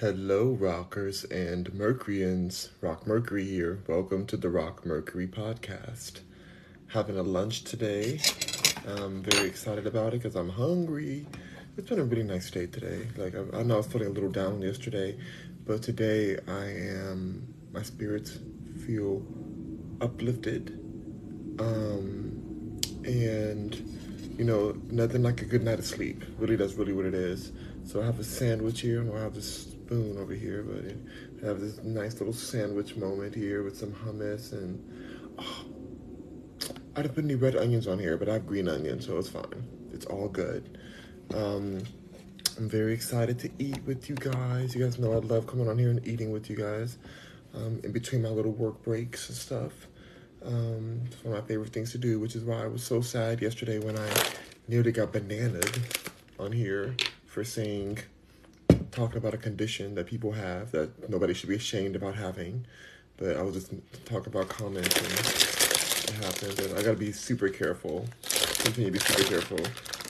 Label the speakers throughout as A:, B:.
A: Hello, rockers and Mercuryans. Rock Mercury here. Welcome to the Rock Mercury podcast. Having a lunch today. I'm very excited about it because I'm hungry. It's been a really nice day today. Like, I, I know I was feeling a little down yesterday, but today I am, my spirits feel uplifted. Um, and, you know, nothing like a good night of sleep. Really, that's really what it is. So I have a sandwich here, and I have this spoon over here, but have this nice little sandwich moment here with some hummus and oh, I didn't put any red onions on here, but I have green onions, so it's fine. It's all good. Um, I'm very excited to eat with you guys. You guys know I love coming on here and eating with you guys um, in between my little work breaks and stuff. Um, it's one of my favorite things to do, which is why I was so sad yesterday when I nearly got bananaed on here for saying talking about a condition that people have that nobody should be ashamed about having. But I was just talking about comments and it happened, and I gotta be super careful. Continue to be super careful.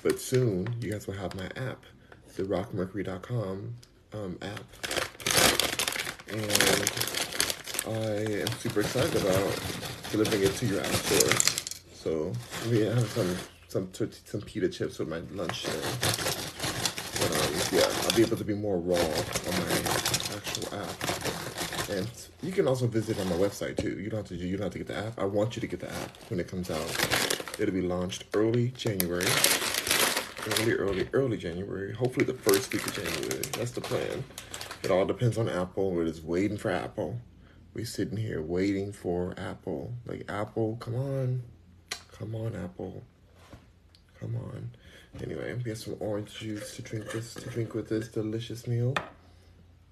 A: But soon, you guys will have my app, the rockmercury.com um, app. And I am super excited about delivering it to your app store. So, we have some some some pita chips with my lunch today. But um, yeah, I'll be able to be more raw on my actual app. And you can also visit on my website too. You don't have to you don't have to get the app. I want you to get the app when it comes out. It'll be launched early January. Early, early, early January. Hopefully the first week of January. That's the plan. It all depends on Apple. We're just waiting for Apple. We're sitting here waiting for Apple. Like Apple, come on. Come on, Apple. Come on. Anyway, we have some orange juice to drink this to drink with this delicious meal.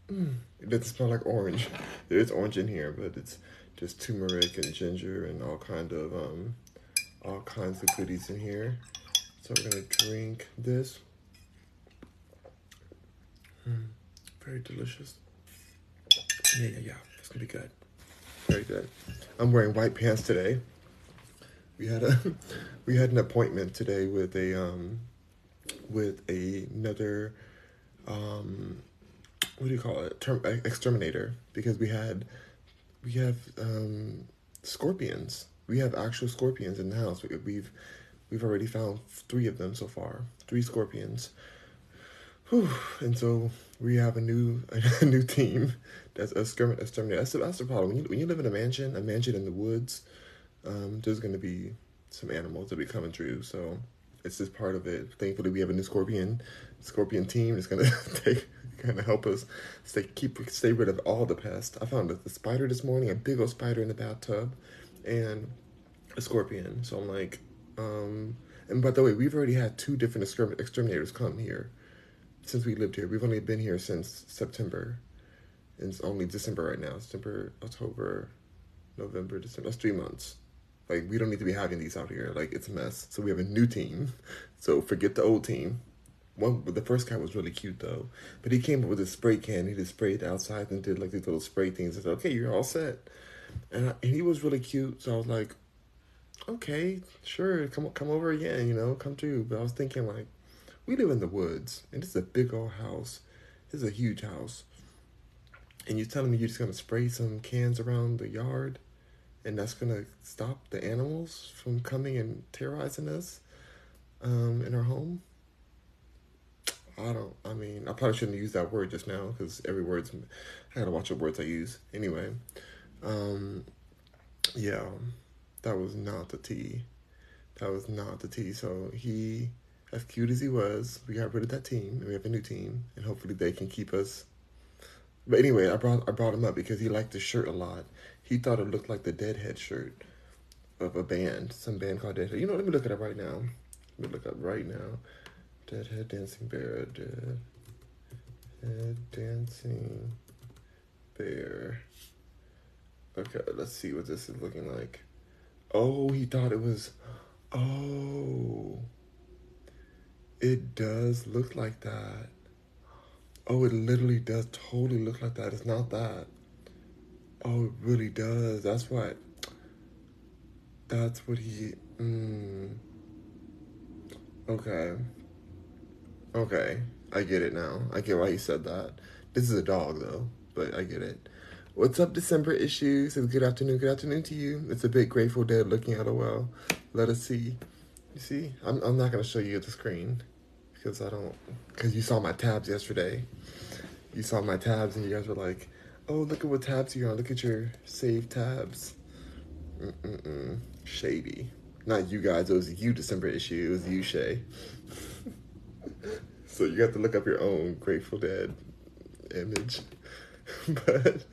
A: Mm, it doesn't smell like orange. There is orange in here, but it's just turmeric and ginger and all kind of um all kinds of goodies in here. So we're gonna drink this. Mm, very delicious. Yeah, yeah, yeah. It's gonna be good. Very good. I'm wearing white pants today. We had a we had an appointment today with a um with a, another um, what do you call it? Term exterminator. Because we had we have um, scorpions. We have actual scorpions in the house. We, we've we've already found three of them so far. Three scorpions. Whew. and so we have a new a new team that's a exterminator that's, that's the problem. When you, when you live in a mansion a mansion in the woods um, there's going to be some animals that be coming through. So it's just part of it. Thankfully, we have a new Scorpion Scorpion team. It's gonna take kind of help us stay keep stay rid of all the pests. I found a, spider this morning, a big old spider in the bathtub, and a scorpion. So I'm like, um, and by the way, we've already had two different exterminators come here since we lived here. We've only been here since September. It's only December right now. September, October, November, December. That's three months. Like we don't need to be having these out here. Like it's a mess. So we have a new team. So forget the old team. One the first guy was really cute though. But he came up with a spray can, he just sprayed outside and did like these little spray things. I said, Okay, you're all set. And, I, and he was really cute, so I was like, Okay, sure, come come over again, you know, come through. But I was thinking like, we live in the woods and this is a big old house. This is a huge house. And you're telling me you're just gonna spray some cans around the yard? And that's gonna stop the animals from coming and terrorizing us um, in our home. I don't. I mean, I probably shouldn't use that word just now because every word's. I gotta watch the words I use anyway. Um, yeah, that was not the T. That was not the T. So he, as cute as he was, we got rid of that team and we have a new team, and hopefully they can keep us. But anyway, I brought I brought him up because he liked the shirt a lot, he thought it looked like the Deadhead shirt of a band, some band called Deadhead. You know, let me look it up right now. Let me look up right now. Deadhead Dancing Bear. Deadhead Dancing Bear. Okay, let's see what this is looking like. Oh, he thought it was. Oh. It does look like that. Oh, it literally does totally look like that. It's not that. Oh, it really does. That's what. That's what he. Mm, okay. Okay. I get it now. I get why he said that. This is a dog though, but I get it. What's up, December issues? Says good afternoon, good afternoon to you. It's a big Grateful Dead looking at a well. Let us see. You see, I'm I'm not gonna show you the screen because I don't because you saw my tabs yesterday. You saw my tabs and you guys were like, "Oh, look at what tabs you're on. Look at your saved tabs." Mm-mm-mm. Shady. Not you guys. It was you December issue. It was you Shay. so you have to look up your own Grateful Dead image. but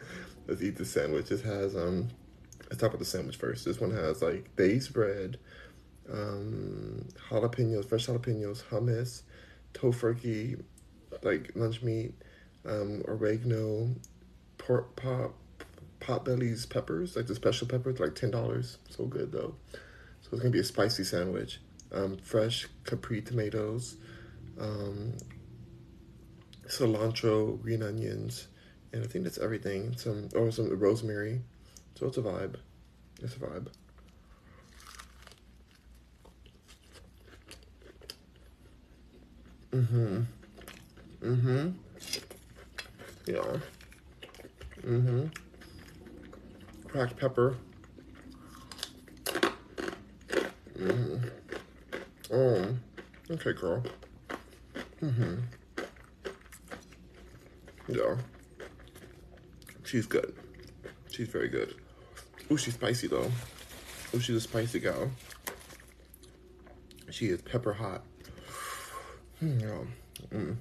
A: let's eat the sandwich. This has um let's talk about the sandwich first. This one has like base bread, um jalapenos, fresh jalapenos, hummus, Tofurky, like lunch meat, um, oregano, pork pop, pot bellies peppers, like the special peppers, like ten dollars. So good though. So it's gonna be a spicy sandwich. Um, fresh Campari tomatoes, um, cilantro, green onions, and I think that's everything. Some or oh, some rosemary. So it's a vibe. It's a vibe. Mm-hmm. Mm-hmm. Yeah. Mm-hmm. Cracked pepper. Mm-hmm. Oh. Okay, girl. Mm-hmm. Yeah. She's good. She's very good. Oh, she's spicy though. Oh, she's a spicy gal. She is pepper hot. Hmm, yeah. Mm.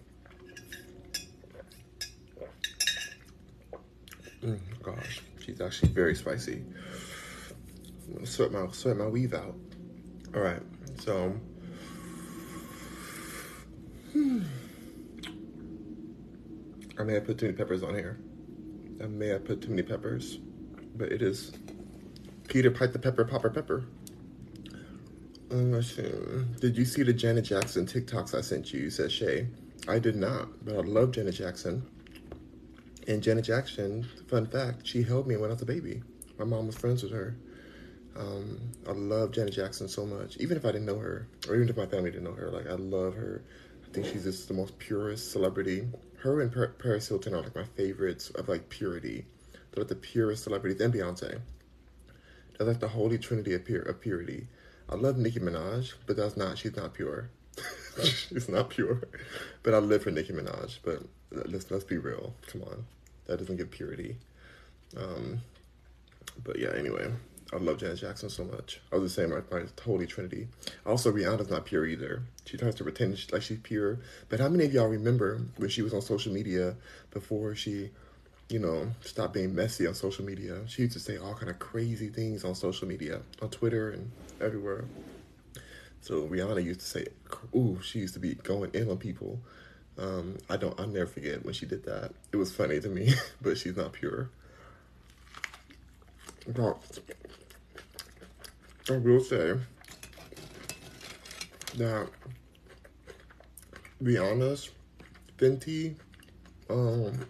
A: Mm, gosh, she's actually very spicy. I'm gonna sweat my sweat my weave out. All right, so. Hmm. I may have put too many peppers on here. I may have put too many peppers, but it is Peter Pipe the Pepper Popper Pepper. Um, did you see the Janet Jackson TikToks I sent you? Said Shay. I did not, but I love Janet Jackson. And Janet Jackson, fun fact, she held me when I was a baby. My mom was friends with her. Um, I love Janet Jackson so much. Even if I didn't know her, or even if my family didn't know her, like I love her. I think she's just the most purest celebrity her and Paris Hilton are like my favorites of like purity. They're like the purest celebrities, and Beyonce. They're like the holy trinity of, pure, of purity. I love Nicki Minaj, but that's not. She's not pure. she's not pure. But I live for Nicki Minaj. But let's let's be real. Come on, that doesn't give purity. Um, but yeah. Anyway, I love Janet Jackson so much. I was the same, my, my holy trinity. Also, Rihanna's not pure either. She tries to pretend like she's pure. But how many of y'all remember when she was on social media before she, you know, stopped being messy on social media? She used to say all kind of crazy things on social media, on Twitter and everywhere. So Rihanna used to say, "Ooh, she used to be going in on people." Um, I don't. I'll never forget when she did that. It was funny to me, but she's not pure. I will say that, be honest, Fenty, um,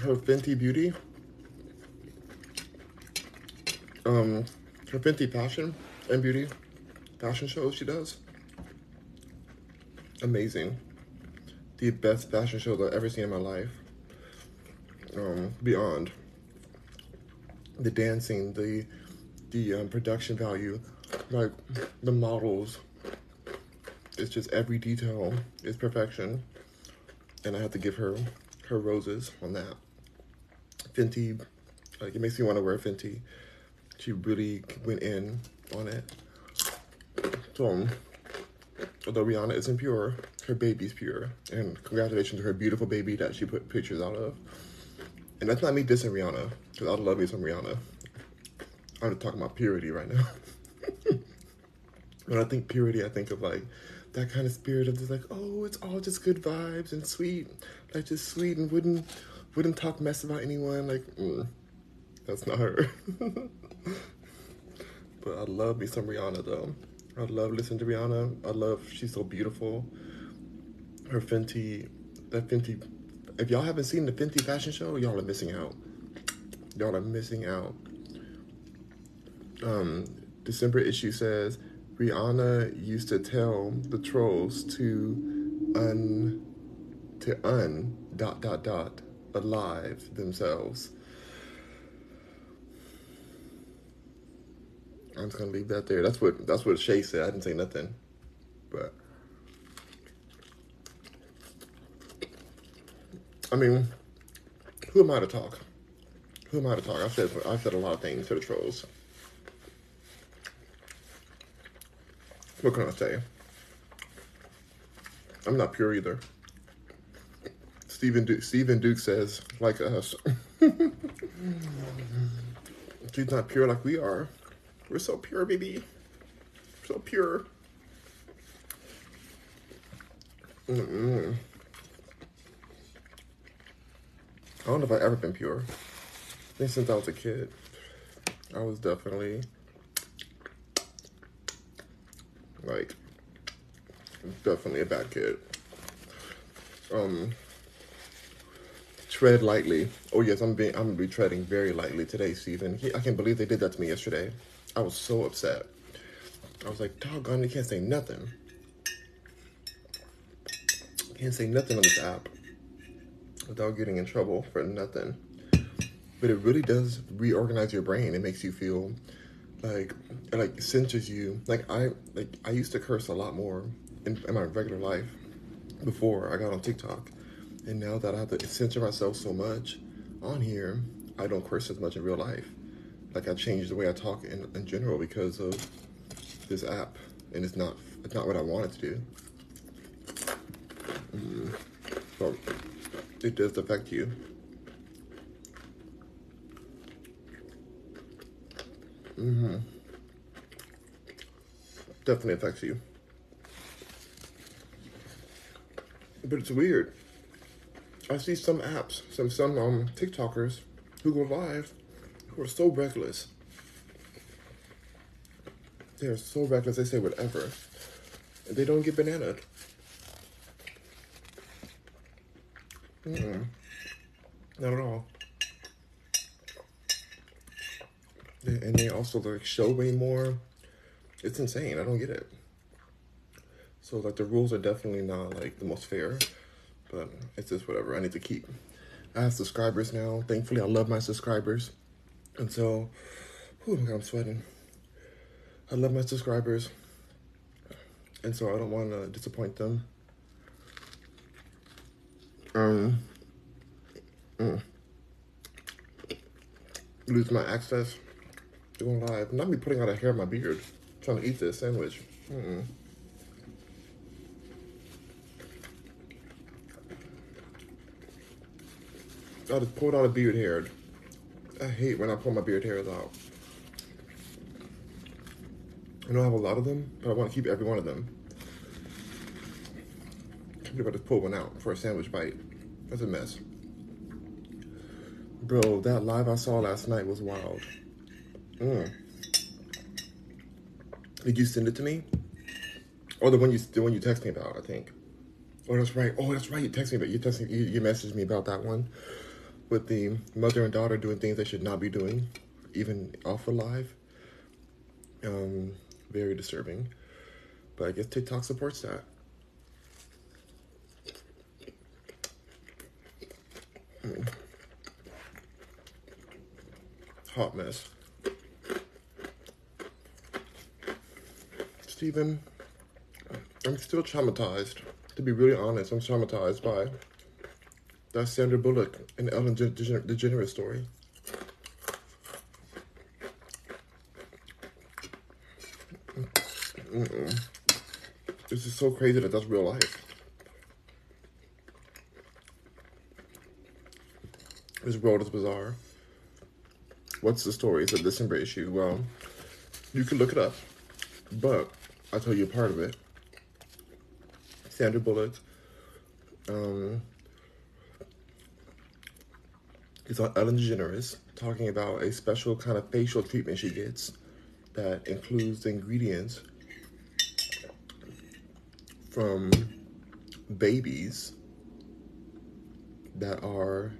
A: her Fenty Beauty, um, her Fenty passion and Beauty fashion shows she does, amazing. The best fashion shows I've ever seen in my life. Um, beyond the dancing, the the um, production value, like the models. It's just every detail is perfection, and I have to give her her roses on that. Fenty, like it makes me want to wear Fenty. She really went in on it. So, although Rihanna isn't pure, her baby's pure, and congratulations to her beautiful baby that she put pictures out of. And that's not me dissing Rihanna, because I love me some Rihanna. I'm talking about purity right now. when I think purity, I think of like that kind of spirit of just like, oh, it's all just good vibes and sweet, like just sweet and wouldn't wouldn't talk mess about anyone. Like, mm, that's not her. but I love me some Rihanna though. I love listening to Rihanna. I love she's so beautiful. Her Fenty, that Fenty if y'all haven't seen the Fenty fashion show, y'all are missing out. Y'all are missing out. Um, December issue says Rihanna used to tell the trolls to un to un dot dot dot alive themselves. I'm just gonna leave that there. That's what that's what Shay said. I didn't say nothing, but I mean, who am I to talk? Who am I to talk? I've said I've said a lot of things to the trolls. What can I say? I'm not pure either. Stephen Duke, Stephen Duke says, like us. She's not pure like we are. We're so pure, baby. So pure. Mm-mm. I don't know if I've ever been pure. I think since I was a kid, I was definitely like definitely a bad kid. Um, tread lightly. Oh yes, I'm being I'm gonna be treading very lightly today, Stephen. He, I can't believe they did that to me yesterday. I was so upset. I was like, doggone, you can't say nothing. Can't say nothing on this app without getting in trouble for nothing. But it really does reorganize your brain. It makes you feel like it like censors you. Like I like I used to curse a lot more in, in my regular life before I got on TikTok. And now that I have to censor myself so much on here, I don't curse as much in real life. Like I changed the way I talk in, in general because of this app, and it's not it's not what I wanted to do. Mm. So it does affect you. Mm-hmm. Definitely affects you. But it's weird. I see some apps, some some um TikTokers who go live who are so reckless. They are so reckless. They say whatever. And they don't get bananaed. Mm-mm. Not at all. And they also like show way more. It's insane. I don't get it. So like the rules are definitely not like the most fair, but it's just whatever. I need to keep. I have subscribers now. Thankfully, I love my subscribers, and so, oh my god, I'm sweating. I love my subscribers, and so I don't want to disappoint them. Um, mm, lose my access to going live. Not me putting out a hair in my beard, trying to eat this sandwich. Mm-mm. I just pulled out a beard hair. I hate when I pull my beard hairs out. I know I have a lot of them, but I want to keep every one of them. Can't believe I just pulled one out for a sandwich bite. That's a mess. Bro, that live I saw last night was wild. Mm. Did you send it to me? Or the one you the one you text me about, I think. Oh, that's right. Oh, that's right. You texted me about you texted you, you messaged me about that one with the mother and daughter doing things they should not be doing, even off of live. Um, very disturbing. But I guess TikTok supports that. Hot mess. Stephen, I'm still traumatized. To be really honest, I'm traumatized by that Sandra Bullock and Ellen DeGeneres story. Mm-mm. This is so crazy that that's real life. This world is bizarre. What's the story? It's a December issue. Well, you can look it up, but I'll tell you a part of it. Sandra Bullock um, is on Ellen DeGeneres talking about a special kind of facial treatment she gets that includes ingredients from babies that are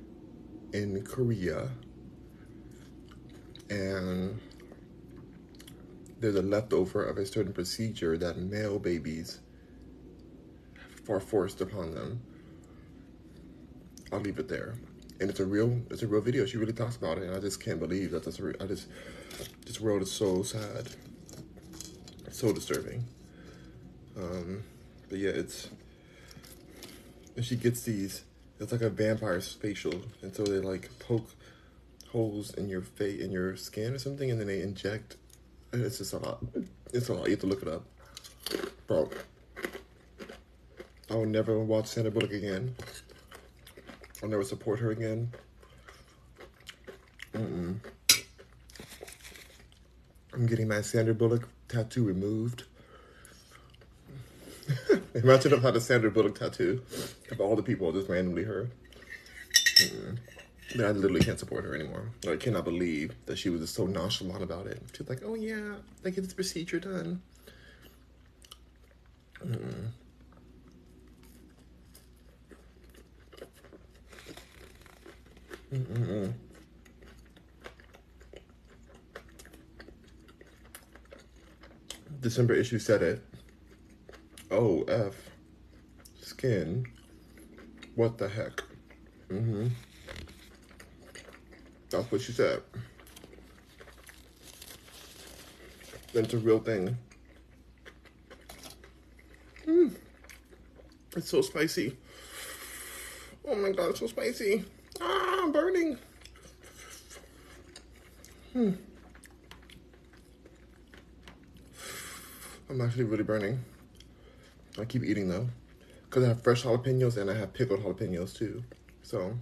A: in Korea and there's a leftover of a certain procedure that male babies are forced upon them. I'll leave it there. And it's a real, it's a real video. She really talks about it, and I just can't believe that that's. I just, this world is so sad, so disturbing. Um, but yeah, it's. And she gets these. It's like a vampire's facial, and so they like poke holes in your face, in your skin or something, and then they inject. And it's just a lot. It's a lot. You have to look it up, bro. I will never watch Sandra Bullock again. I'll never support her again. Mm-mm. I'm getting my Sandra Bullock tattoo removed. Imagine if I had a Sandra Bullock tattoo of all the people just randomly her. Mm-mm. I literally can't support her anymore. I cannot believe that she was just so nonchalant about it. She's like, oh yeah, I get this procedure done. Mm-mm. December issue said it. Oh, F. Skin. What the heck? Mm-hmm. That's what she said. That's a real thing. Mm. It's so spicy. Oh my god, it's so spicy. Ah, I'm burning. Hmm. I'm actually really burning. I keep eating though. Because I have fresh jalapenos and I have pickled jalapenos too. So,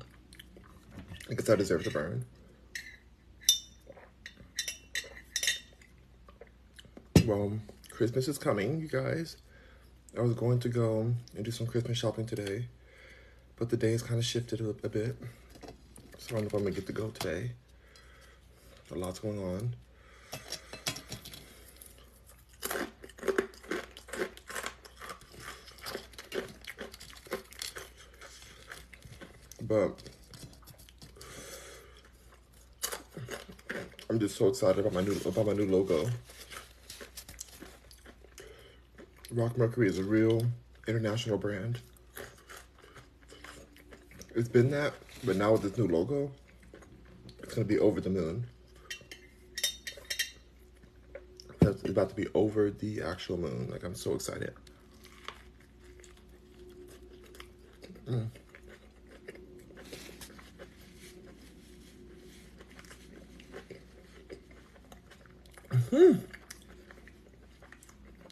A: I guess I deserve to burn. Well, Christmas is coming, you guys. I was going to go and do some Christmas shopping today, but the day has kind of shifted a, a bit. So I don't know if I'm gonna get to go today. A lot's going on. But I'm just so excited about my new about my new logo. Rock Mercury is a real international brand. It's been that, but now with this new logo, it's gonna be over the moon. That's about to be over the actual moon. Like I'm so excited. Mm. Hmm.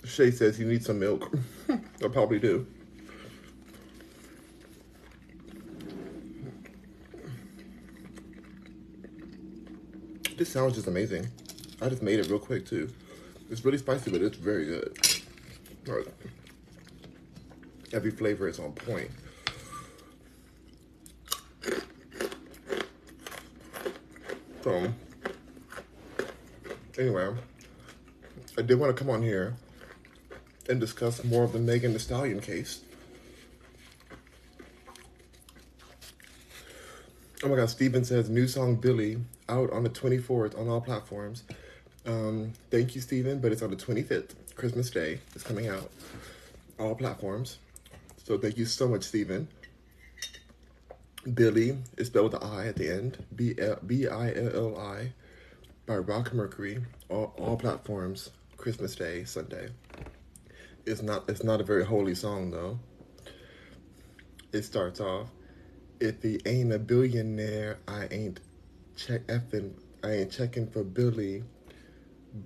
A: Shay says he needs some milk. I probably do. This sandwich is amazing. I just made it real quick too. It's really spicy, but it's very good. Every flavor is on point. So, anyway, I did want to come on here and discuss more of the Megan Thee Stallion case. Oh my God, Stephen says new song Billy out on the 24th on all platforms. Um, thank you, Stephen, but it's on the 25th, Christmas Day. It's coming out, all platforms. So thank you so much, Stephen. Billy is spelled with the I at the end. B B I L L I by Rock Mercury. All, all platforms. Christmas Day, Sunday. It's not. It's not a very holy song though. It starts off. If he ain't a billionaire, I ain't check effing. I ain't checking for Billy.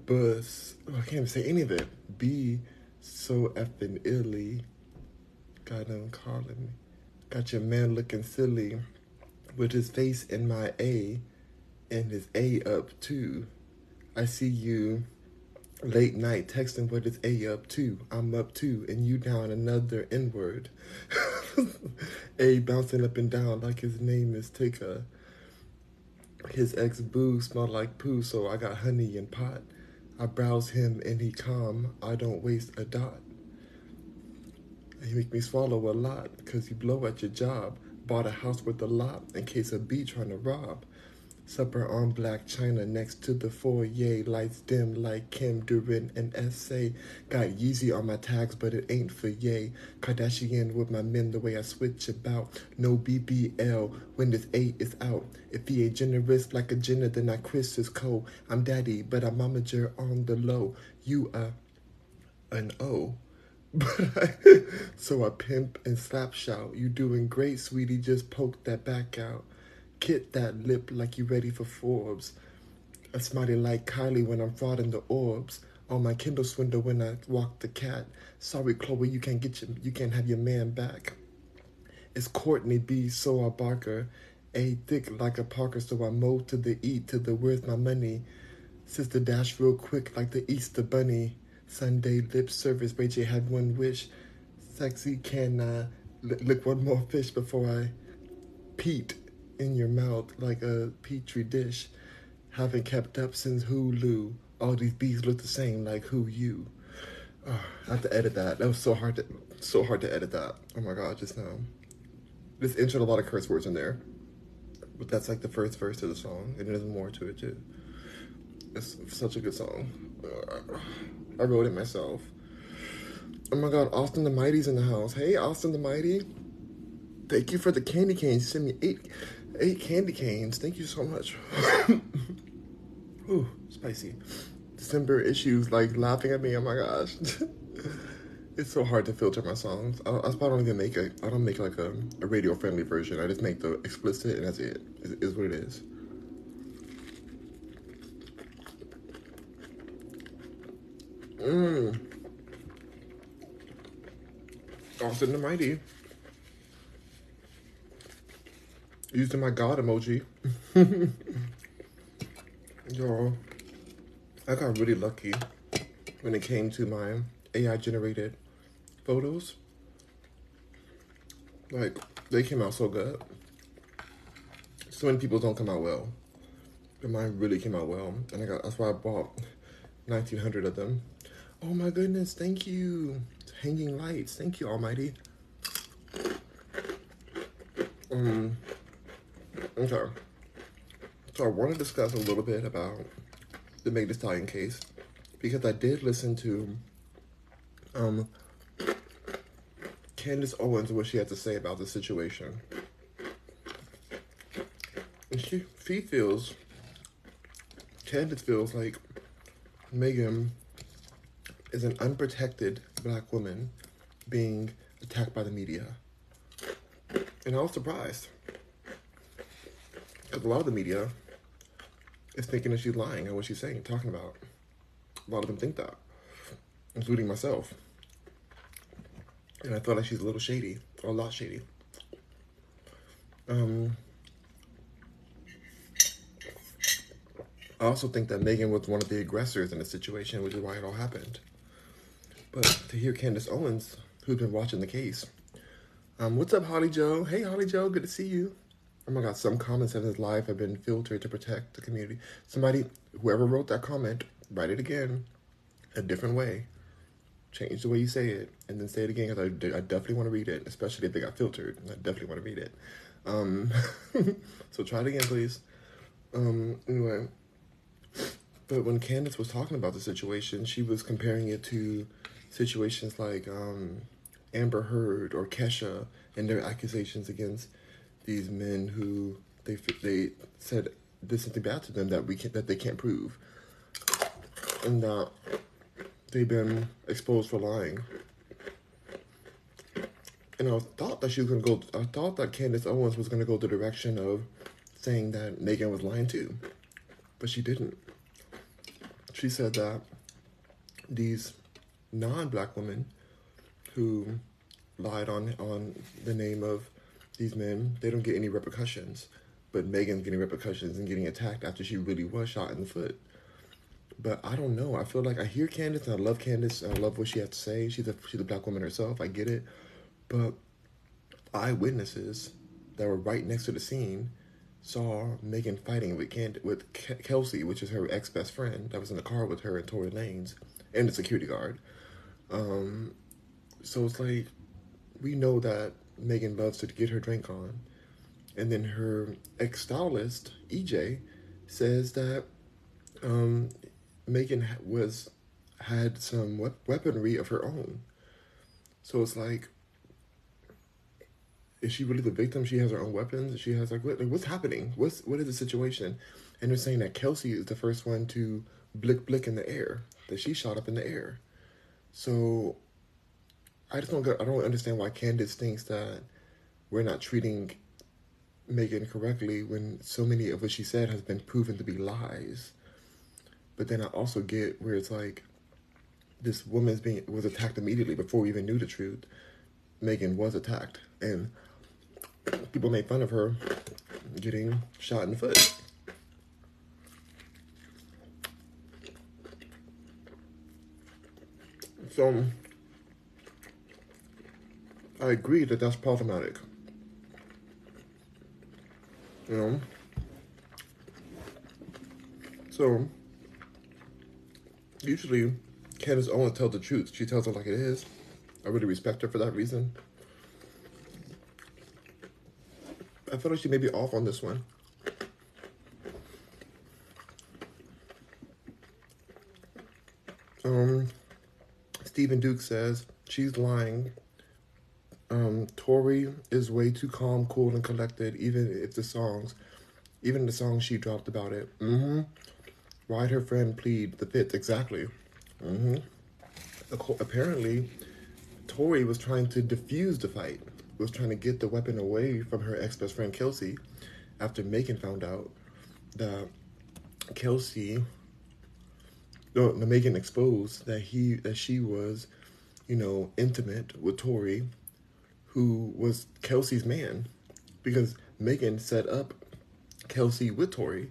A: Bus. Oh, I can't even say any of it. Be so effing illy. God, I'm calling me. Got your man looking silly with his face in my A and his A up too. I see you late night texting what is A up to. I'm up too, and you down another N word. a bouncing up and down like his name is Tika. His ex boo smell like poo, so I got honey and pot. I browse him and he calm. I don't waste a dot. He make me swallow a lot, cause you blow at your job. Bought a house with a lot in case a bee trying to rob. Supper on black china next to the foyer. Lights dim like Kim during an essay. Got Yeezy on my tags, but it ain't for yay. Kardashian with my men the way I switch about. No BBL when this A is out. If he ain't generous like a Jenner, then I Chris is cold. I'm daddy, but I'm momager on the low. You are an O. But I, so I pimp and slap shout. You doing great, sweetie. Just poke that back out. Kit that lip like you ready for Forbes. I smiling like Kylie when I'm frauding the orbs. On my Kindle swindle when I walk the cat. Sorry, Chloe, you can't get your, you can't have your man back. It's Courtney B. So I Barker. A thick like a Parker, so I mow to the eat to the where's my money. Sister dash real quick like the Easter bunny. Sunday lip service, Ray J had one wish. Sexy can I lick one more fish before I peat in your mouth like a petri dish. Haven't kept up since Hulu. All these bees look the same like who you. Oh, I have to edit that. That was so hard to so hard to edit that. Oh my god, just now. This intro had a lot of curse words in there. But that's like the first verse of the song, and there's more to it too. It's such a good song. Ah, I wrote it myself. Oh my god, Austin the Mighty's in the house. Hey, Austin the Mighty. Thank you for the candy canes. Send me eight eight candy canes. Thank you so much. Ooh, spicy. December issues like laughing at me. Oh my gosh. it's so hard to filter my songs. I, I don't even make a. I don't make like a, a radio friendly version. I just make the explicit and that's it. Is, is what it is. Mmm. Austin the Mighty. Using my God emoji. Y'all, I got really lucky when it came to my AI generated photos. Like, they came out so good. So many people don't come out well. But mine really came out well. And I got that's why I bought 1900 of them. Oh my goodness, thank you. Hanging lights. Thank you, Almighty. Um Okay. So I want to discuss a little bit about the Meg Thee Stallion case because I did listen to um, Candace Owens what she had to say about the situation. And she, she feels, Candace feels like Megan is an unprotected black woman being attacked by the media. And I was surprised. Because a lot of the media is thinking that she's lying on what she's saying, and talking about. A lot of them think that, including myself. And I feel like she's a little shady, or a lot shady. Um, I also think that Megan was one of the aggressors in the situation, which is why it all happened. But to hear Candace Owens, who's been watching the case, um, what's up, Holly Joe? Hey, Holly Joe, good to see you. Oh my god, some comments in his life have been filtered to protect the community. Somebody, whoever wrote that comment, write it again a different way. Change the way you say it and then say it again because I, I definitely want to read it, especially if they got filtered. I definitely want to read it. Um, so try it again, please. Um, anyway, but when Candace was talking about the situation, she was comparing it to situations like um, Amber Heard or Kesha and their accusations against these men who they they said did something bad to them that we can that they can't prove, and that they've been exposed for lying. And I thought that she was gonna go. I thought that Candace Owens was gonna go the direction of saying that Megan was lying too, but she didn't. She said that these non-black women who lied on on the name of these men, they don't get any repercussions. But Megan's getting repercussions and getting attacked after she really was shot in the foot. But I don't know. I feel like I hear Candace and I love Candace and I love what she has to say. She's a she's a black woman herself. I get it. But eyewitnesses that were right next to the scene saw Megan fighting with Cand- with Kelsey, which is her ex best friend that was in the car with her and Tory Lanez and the security guard. Um, so it's like we know that Megan loves to get her drink on. And then her ex stylist, EJ, says that um, Megan was had some weaponry of her own. So it's like, is she really the victim? She has her own weapons. She has like, what, like what's happening? What's what is the situation? And they're saying that Kelsey is the first one to blick blick in the air. That she shot up in the air. So I just don't get, I don't understand why Candace thinks that we're not treating Megan correctly when so many of what she said has been proven to be lies. But then I also get where it's like this woman's being was attacked immediately before we even knew the truth. Megan was attacked, and people made fun of her getting shot in the foot. So I agree that that's problematic. You know? So, usually, Candace Owens tells the truth. She tells it like it is. I really respect her for that reason. I feel like she may be off on this one. Um, Stephen Duke says she's lying um, Tory is way too calm, cool, and collected, even if the songs, even the songs she dropped about it. Mm-hmm. Why'd her friend plead the fifth? Exactly. Mm-hmm. Apparently, Tory was trying to defuse the fight, was trying to get the weapon away from her ex-best friend Kelsey after Megan found out that Kelsey, no, Megan exposed that he, that she was, you know, intimate with Tori who was Kelsey's man because Megan set up Kelsey with Tory.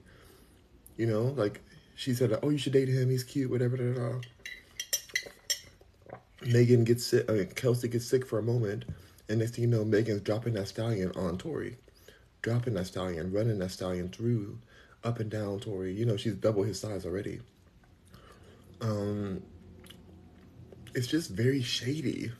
A: You know, like she said, "Oh, you should date him. He's cute. Whatever." Megan gets sick. Mean, Kelsey gets sick for a moment, and next thing you know, Megan's dropping that stallion on Tory, dropping that stallion, running that stallion through, up and down Tory. You know, she's double his size already. Um, it's just very shady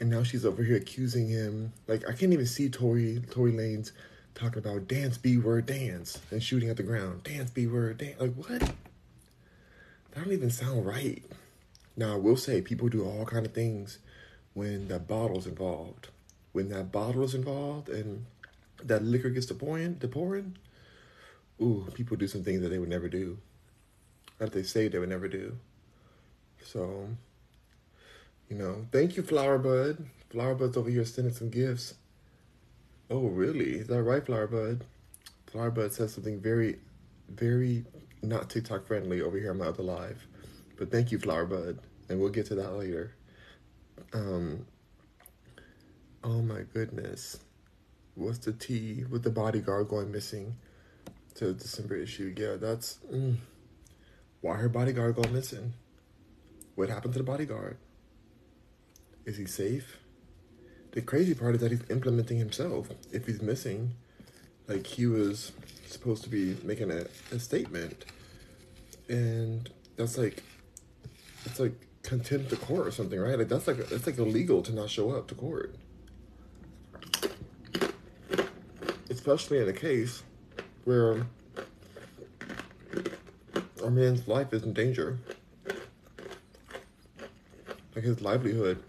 A: and now she's over here accusing him. Like I can't even see Tory Tory Lanez talking about dance B word dance and shooting at the ground. Dance B word dance. Like what? That don't even sound right. Now I will say people do all kind of things when that bottle's involved. When that bottle is involved and that liquor gets to pouring, to pouring, ooh, people do some things that they would never do. That they say they would never do. So you know, thank you, Flower Bud. Flower Bud's over here sending some gifts. Oh, really? Is that right, Flower Bud? Flower Bud says something very, very not TikTok friendly over here on my other live. But thank you, Flower Bud. And we'll get to that later. Um, oh my goodness. What's the T with the bodyguard going missing to the December issue? Yeah, that's. Mm, why her bodyguard go missing? What happened to the bodyguard? Is he safe? The crazy part is that he's implementing himself. If he's missing, like he was supposed to be making a, a statement, and that's like, it's like contempt of court or something, right? Like that's like that's like illegal to not show up to court, especially in a case where a man's life is in danger, like his livelihood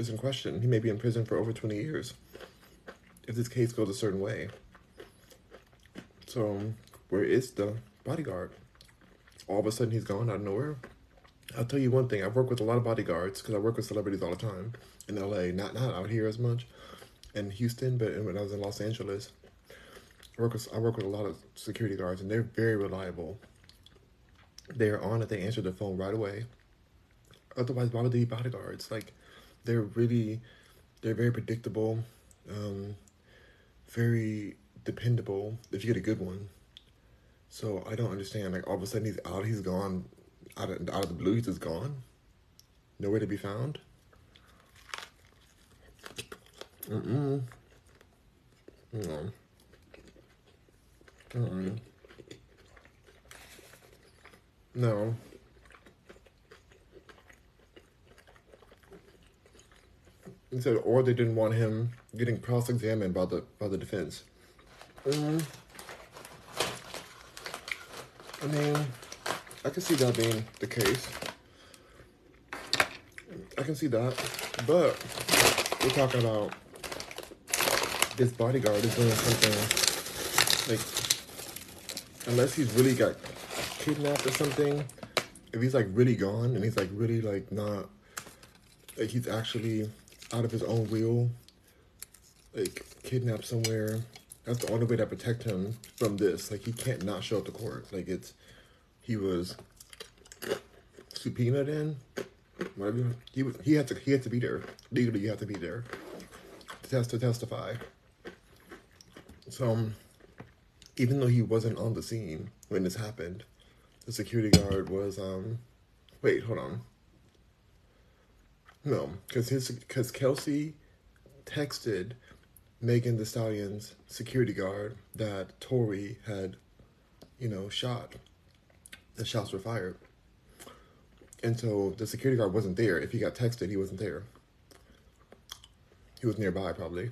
A: is in question. He may be in prison for over 20 years if this case goes a certain way. So, where is the bodyguard? All of a sudden, he's gone out of nowhere. I'll tell you one thing. I've worked with a lot of bodyguards because I work with celebrities all the time in LA. Not not out here as much, in Houston, but when I was in Los Angeles, I work with I work with a lot of security guards, and they're very reliable. They are on it. They answer the phone right away. Otherwise, why would they be bodyguards? Like, they're really they're very predictable, um, very dependable if you get a good one. So I don't understand. Like all of a sudden he's out, he's gone, out of out of the blue, he's just gone, nowhere to be found. Mm-mm. No. Mm-mm. No. He said, or they didn't want him getting cross-examined by the by the defense. Mm. I mean, I can see that being the case. I can see that, but we're talking about this bodyguard is doing something like, unless he's really got kidnapped or something. If he's like really gone and he's like really like not, like he's actually out of his own will, like kidnapped somewhere. That's the only way to protect him from this. Like he can't not show up to court. Like it's he was subpoenaed in. Whatever he was, he had to he had to be there. Legally, you have to be there to test to testify. So, um, even though he wasn't on the scene when this happened, the security guard was um. Wait, hold on. No, because his because Kelsey texted Megan Thee Stallion's security guard that Tory had, you know, shot. The shots were fired. And so the security guard wasn't there. If he got texted, he wasn't there. He was nearby, probably.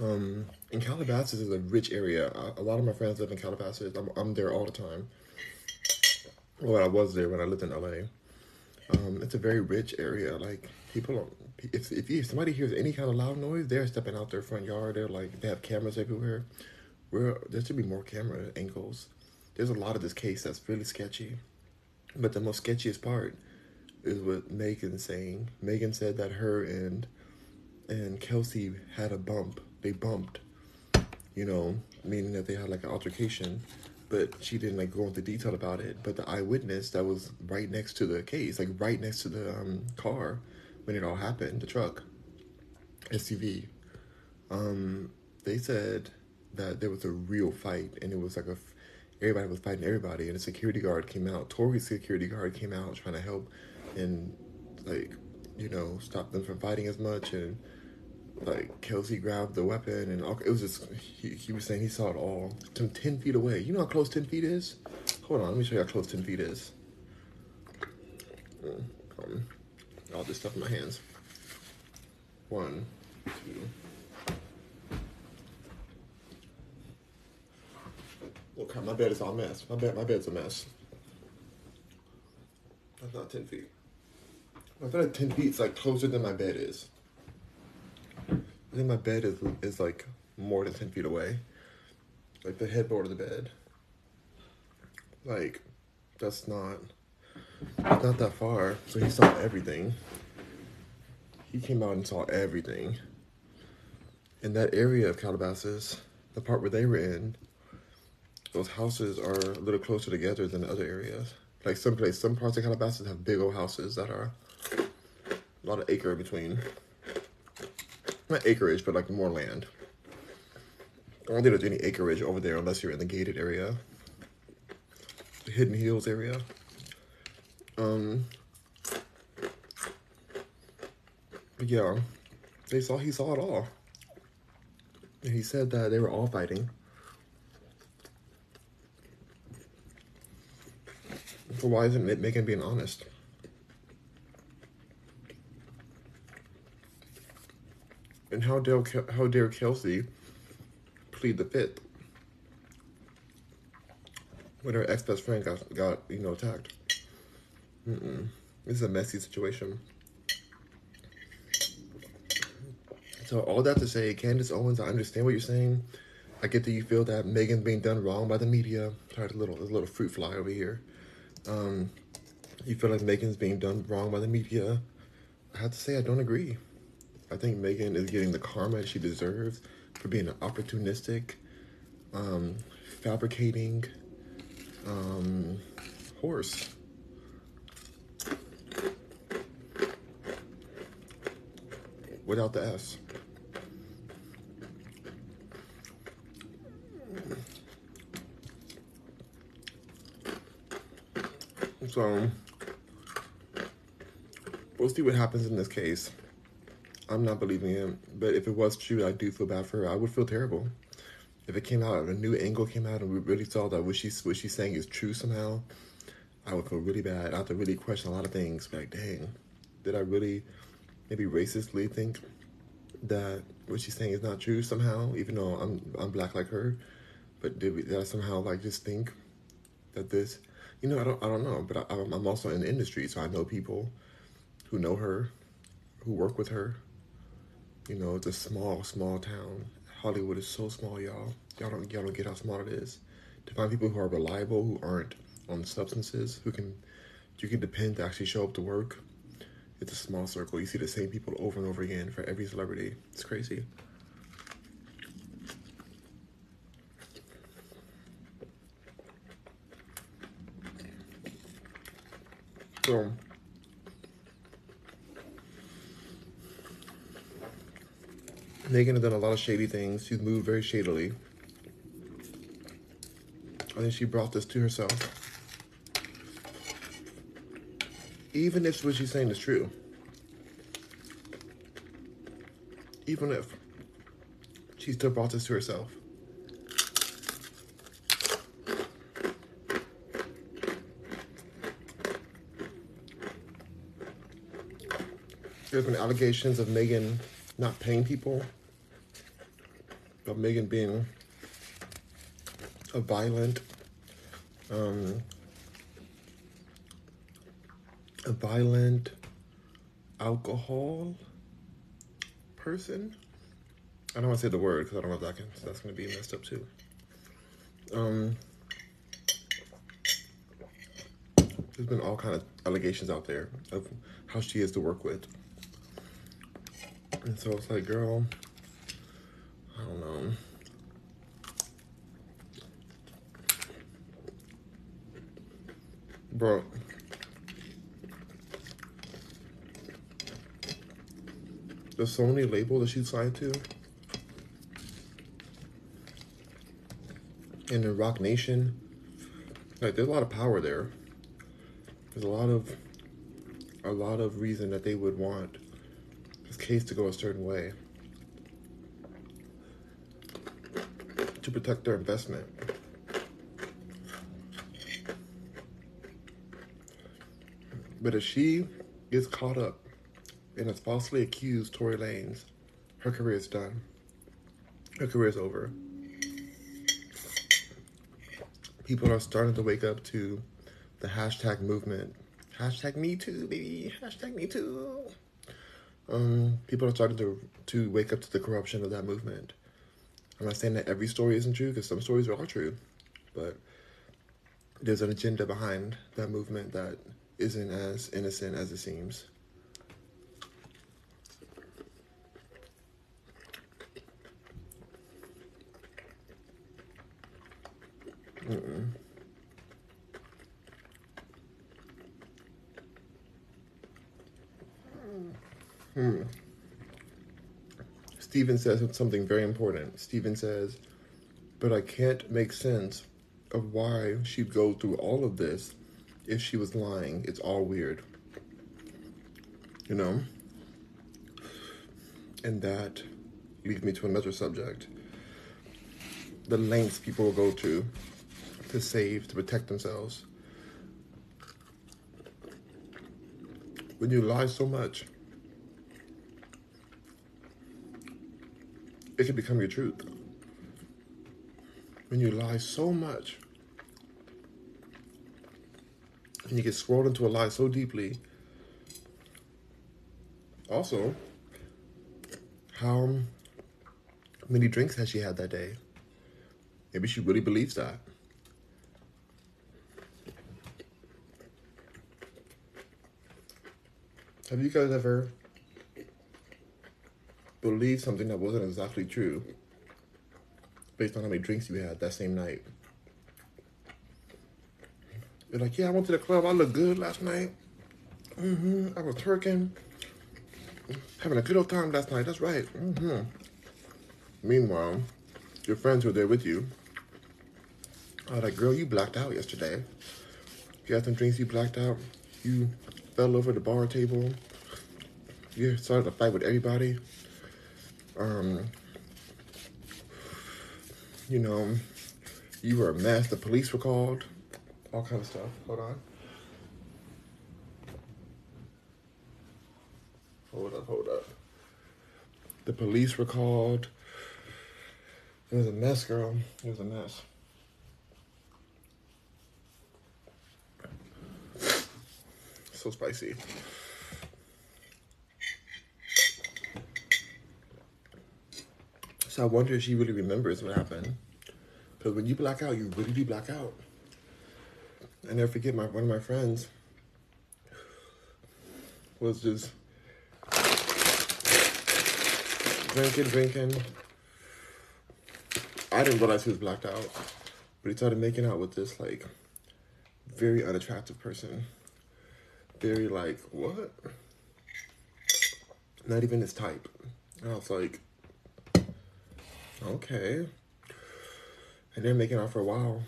A: Um, and Calabasas is a rich area. A, a lot of my friends live in Calabasas. I'm, I'm there all the time. Well, I was there when I lived in LA. Um, it's a very rich area. Like people, don't, if if, if somebody hears any kind of loud noise, they're stepping out their front yard. They're like they have cameras everywhere. Where there should be more camera angles. There's a lot of this case that's really sketchy, but the most sketchiest part is what Megan saying. Megan said that her and and Kelsey had a bump. They bumped, you know, meaning that they had like an altercation but she didn't like go into detail about it. But the eyewitness that was right next to the case, like right next to the um, car when it all happened, the truck, SUV, um, they said that there was a real fight and it was like a everybody was fighting everybody and a security guard came out. Tory's security guard came out trying to help and like you know stop them from fighting as much and like Kelsey grabbed the weapon and it was just he, he was saying he saw it all from 10 feet away. You know how close 10 feet is? Hold on, let me show you how close 10 feet is. Um, all this stuff in my hands. One, two. Okay, my bed is all mess. My bed, my bed's a mess. That's not 10 feet. I thought 10 feet is like closer than my bed is. I think my bed is is like more than ten feet away. Like the headboard of the bed. Like, that's not not that far. So he saw everything. He came out and saw everything. In that area of Calabasas, the part where they were in, those houses are a little closer together than the other areas. Like some place, some parts of Calabasas have big old houses that are a lot of acre between not acreage, but like more land. I don't think there's any acreage over there unless you're in the gated area, the Hidden Hills area. Um, but yeah, they saw he saw it all. And he said that they were all fighting. So why isn't Megan being honest? And how dare how dare Kelsey plead the fifth when her ex best friend got got you know attacked? Mm-mm. This is a messy situation. So all that to say, Candace Owens, I understand what you're saying. I get that you feel that Megan's being done wrong by the media. Sorry, a little, a little fruit fly over here. Um, you feel like Megan's being done wrong by the media. I have to say, I don't agree. I think Megan is getting the karma she deserves for being an opportunistic, um, fabricating um, horse. Without the S. So, we'll see what happens in this case. I'm not believing him. But if it was true, I do feel bad for her. I would feel terrible. If it came out, if a new angle came out, and we really saw that what she's what she's saying is true somehow, I would feel really bad. I have to really question a lot of things. Like, dang, did I really maybe racistly think that what she's saying is not true somehow, even though I'm I'm black like her. But did, we, did I somehow like just think that this, you know, I don't I don't know. But I, I'm also in the industry, so I know people who know her, who work with her. You know, it's a small small town. Hollywood is so small, y'all. Y'all don't y'all don't get how small it is. To find people who are reliable, who aren't on substances, who can you can depend to actually show up to work it's a small circle. You see the same people over and over again for every celebrity. It's crazy. So, Megan has done a lot of shady things. She's moved very shadily. I think she brought this to herself even if what she's saying is true, even if she still brought this to herself. There's been allegations of Megan not paying people, but Megan being a violent, um, a violent alcohol person. I don't want to say the word because I don't know if that can, that's going to be messed up too. Um, there's been all kind of allegations out there of how she is to work with. And so it's like, girl, I don't know. Bro, the Sony label that she signed to. And the Roc Nation. Like there's a lot of power there. There's a lot of a lot of reason that they would want case to go a certain way. To protect their investment. But if she gets caught up and is falsely accused Tory Lanez, her career is done. Her career is over. People are starting to wake up to the hashtag movement. Hashtag me too, baby. Hashtag me too. Um, people are starting to to wake up to the corruption of that movement. I'm not saying that every story isn't true because some stories are true, but there's an agenda behind that movement that isn't as innocent as it seems. Mm-mm. Hmm. Stephen says something very important. Stephen says, but I can't make sense of why she'd go through all of this if she was lying. It's all weird. You know? And that leads me to another subject. The lengths people will go to to save, to protect themselves. When you lie so much, it can become your truth. When you lie so much, and you get swirled into a lie so deeply, also, how many drinks has she had that day? Maybe she really believes that. Have you guys ever believed something that wasn't exactly true based on how many drinks you had that same night? You're like, yeah, I went to the club. I looked good last night. Mm-hmm. I was twerking, having a good old time last night. That's right. Mm-hmm. Meanwhile, your friends were there with you are like, girl, you blacked out yesterday. You had some drinks, you blacked out. You fell over the bar table. You started a fight with everybody. Um, you know, you were a mess. The police were called. All kind of stuff. Hold on. Hold up, hold up. The police were called. It was a mess, girl. It was a mess. So spicy. So I wonder if she really remembers what happened. Because when you black out, you really do black out. I never forget my one of my friends was just drinking, drinking. I didn't realize he was blacked out, but he started making out with this like very unattractive person. Very like what? Not even his type. And I was like, okay. And they're making out for a while.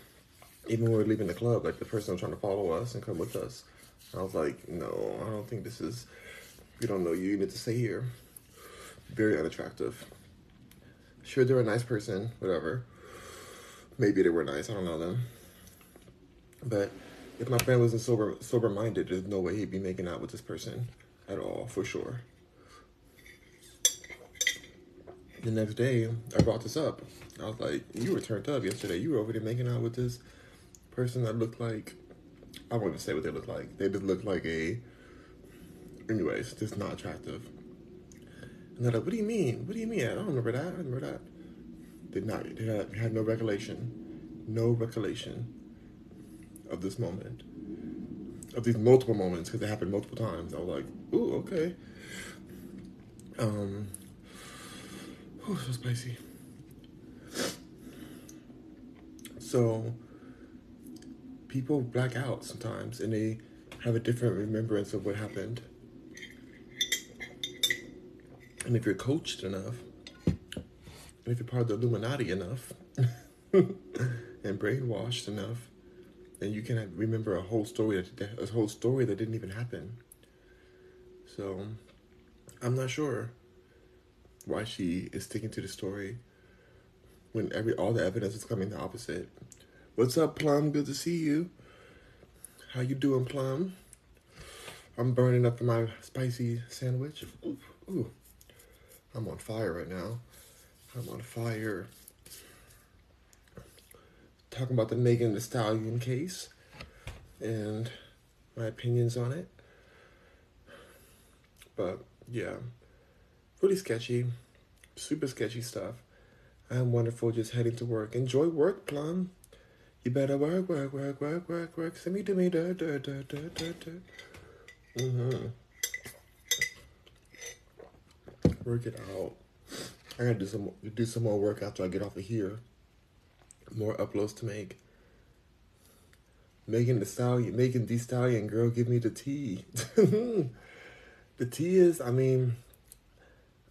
A: Even when we are leaving the club, like the person was trying to follow us and come with us. I was like, no, I don't think this is, we don't know you, you need to stay here. Very unattractive. Sure, they're a nice person, whatever. Maybe they were nice, I don't know them. But if my friend wasn't sober sober minded, there's no way he'd be making out with this person at all, for sure. The next day, I brought this up. I was like, "You were turned up yesterday. You were over there making out with this person that looked like I won't even say what they look like. They just look like a. Anyways, just not attractive. And they're like, "What do you mean? What do you mean? I don't remember that. I remember that." Did not. They had, had no recollection, no recollection of this moment, of these multiple moments because they happened multiple times. I was like, "Ooh, okay." Um. Oh, so spicy. So people black out sometimes and they have a different remembrance of what happened. And if you're coached enough, and if you're part of the Illuminati enough, and brainwashed enough, then you can remember a whole story that a whole story that didn't even happen. So, I'm not sure why she is sticking to the story when every all the evidence is coming the opposite. What's up, Plum? Good to see you. How you doing, Plum? I'm burning up my spicy sandwich. Ooh, ooh. I'm on fire right now. I'm on fire. Talking about the Megan Thee Stallion case and my opinions on it. But yeah, really sketchy, super sketchy stuff. I'm wonderful just heading to work. Enjoy work, Plum. You better work, work, work, work, work, work. Send me to me, da, da, da, da, da, da. Mm-hmm. Work it out. I gotta do some do some more work after I get off of here. More uploads to make. Megan Thee Stallion, Megan Thee Stallion, girl, give me the tea. the tea is, I mean,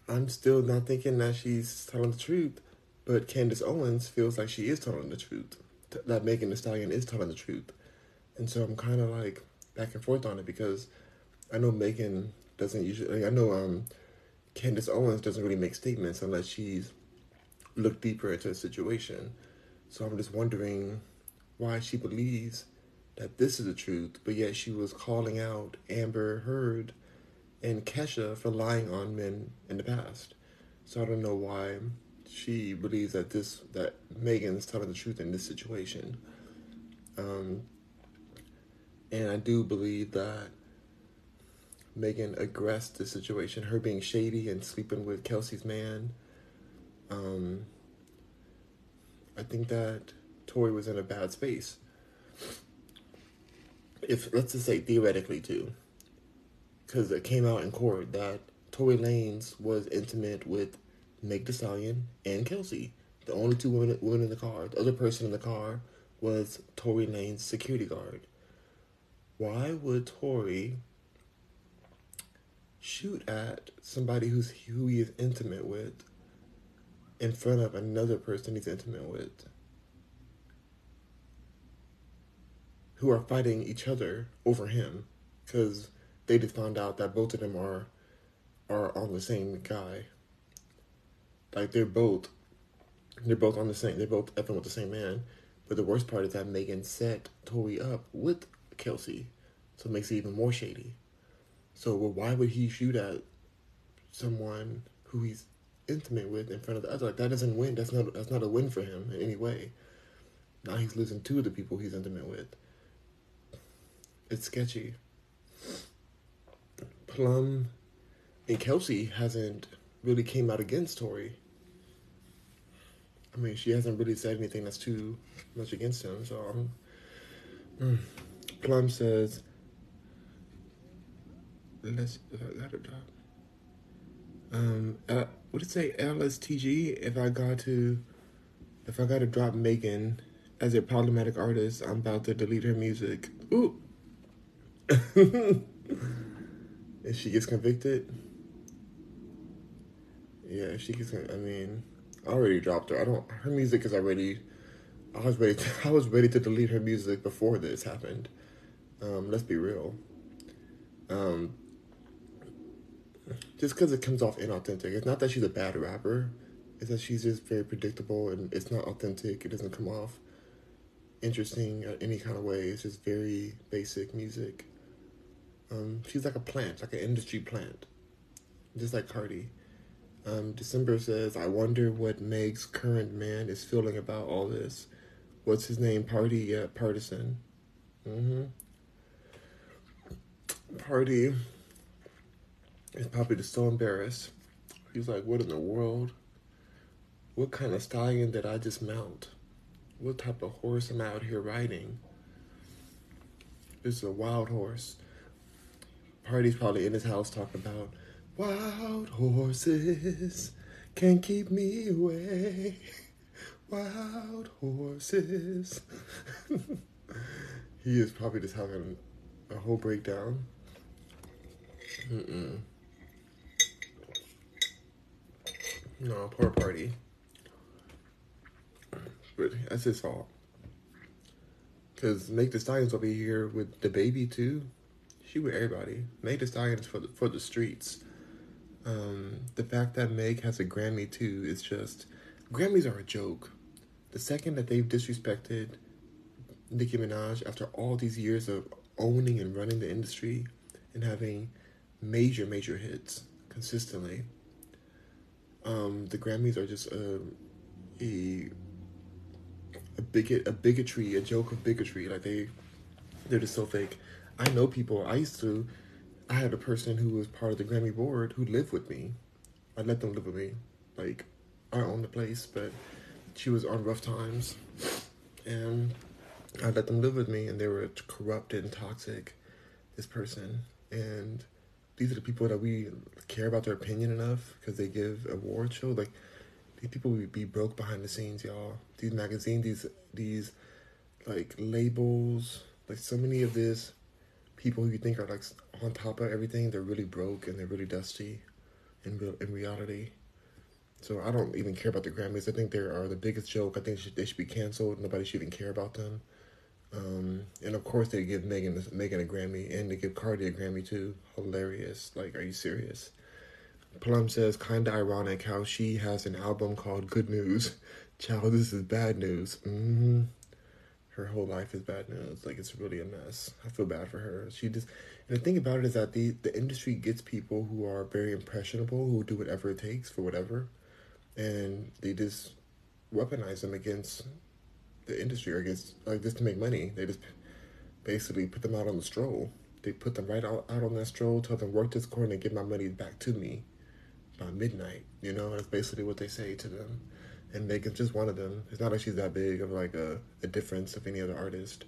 A: I'm still not thinking that she's telling the truth, but Candace Owens feels like she is telling the truth that Megan Thee Stallion is telling the truth. And so I'm kind of like back and forth on it because I know Megan doesn't usually, I know um, Candace Owens doesn't really make statements unless she's looked deeper into the situation. So I'm just wondering why she believes that this is the truth, but yet she was calling out Amber Heard and Kesha for lying on men in the past. So I don't know why she believes that this that Megan's telling the truth in this situation. Um, and I do believe that Megan aggressed the situation, her being shady and sleeping with Kelsey's man. Um, I think that Tory was in a bad space. If let's just say theoretically too, because it came out in court that Tory Lanez was intimate with Meg Thee Stallion and Kelsey. The only two women, women in the car. The other person in the car was Tory Lanez's security guard. Why would Tory shoot at somebody who's who he is intimate with in front of another person he's intimate with? Who are fighting each other over him because they just found out that both of them are are on the same guy. Like they're both they're both on the same they're both effing with the same man. But the worst part is that Megan set Tory up with Kelsey. So it makes it even more shady. So well, why would he shoot at someone who he's intimate with in front of the other. Like that doesn't win. That's not that's not a win for him in any way. Now he's losing two of the people he's intimate with. It's sketchy. Plum and Kelsey hasn't really came out against Tory. I mean, she hasn't really said anything that's too much against him. So, um, mm. Plum says, "Let's let it drop." Um, uh, it say? LSTG. If I got to, if I got to drop Megan as a problematic artist, I'm about to delete her music. Ooh. if she gets convicted, yeah, if she gets, I mean, I already dropped her. I don't. Her music is already. I was ready. To, I was ready to delete her music before this happened. Um, let's be real. Um, just because it comes off inauthentic. It's not that she's a bad rapper. It's that she's just very predictable and it's not authentic. It doesn't come off interesting in any kind of way. It's just very basic music. Um, she's like a plant, like an industry plant, just like Cardi. Um, December says, I wonder what Meg's current man is feeling about all this. What's his name? Pardi? Yeah, Pardison. Mm-hmm. Pardi is probably just so embarrassed. He's like, what in the world? What kind of stallion did I just mount? What type of horse am I out here riding? It's a wild horse. Pardi's probably in his house talking about Wild horses can't keep me away. Wild horses. he is probably just having a whole breakdown. Mm-mm. No, poor Pardi. But that's his fault. Cause Meg Thee Stallion's over here with the baby too. She with everybody. Meg Thee Stallion's for the for the streets. Um, the fact that Meg has a Grammy too is just Grammys are a joke. The second that they've disrespected Nicki Minaj after all these years of owning and running the industry and having major major hits consistently, um, the Grammys are just a a a bigot a bigotry a joke of bigotry like they they're just so fake. I know people. I used to I had a person who was part of the Grammy board who lived with me. I let them live with me. Like, I owned the place, but she was on rough times. And I let them live with me, and they were corrupt and toxic, this person. And these are the people that we care about their opinion enough because they give award show. Like, these people would be broke behind the scenes, y'all. These magazines, these, these, like, labels, like, so many of this people who you think are like on top of everything, they're really broke and they're really dusty in real in reality. So I don't even care about the Grammys. I think they are the biggest joke. I think they should, they should be canceled. Nobody should even care about them. Um, and of course they give Megan Megan a Grammy and they give Cardi a Grammy too. Hilarious. Like, are you serious? Plum says, kinda ironic how she has an album called Good News. Child, this is bad news. Mm-hmm her whole life is bad news. Like it's really a mess. I feel bad for her. She just and the thing about it is that the the industry gets people who are very impressionable who do whatever it takes for whatever, and they just weaponize them against the industry or against like just to make money. They just basically put them out on the stroll. They put them right out, out on that stroll, tell them work this corner and get my money back to me by midnight. You know, that's basically what they say to them and Megan's just one of them. It's not like she's that big of like a, a difference of any other artist.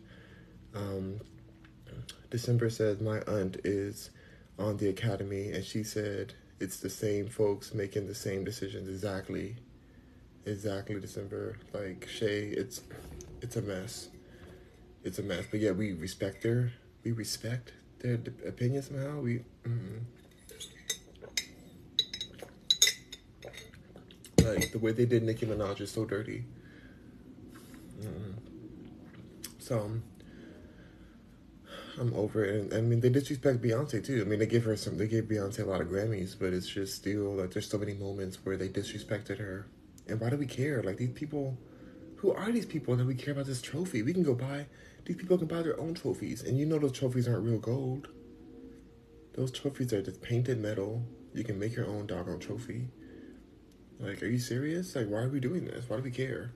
A: Um, December says my aunt is on the academy, and she said it's the same folks making the same decisions. Exactly, exactly. December, like Shay, it's it's a mess. It's a mess, but yeah, we respect her. We respect their opinion somehow. We. Mm-hmm. Like the way they did Nicki Minaj is so dirty. Mm. So um, I'm over it. And, I mean, they disrespect Beyonce too. I mean, they give her some. They gave Beyonce a lot of Grammys, but it's just still like there's so many moments where they disrespected her. And why do we care? Like these people, who are these people that we care about this trophy? We can go buy. These people can buy their own trophies, and you know those trophies aren't real gold. Those trophies are just painted metal You can make your own doggone trophy. Like, are you serious? Like, why are we doing this? Why do we care?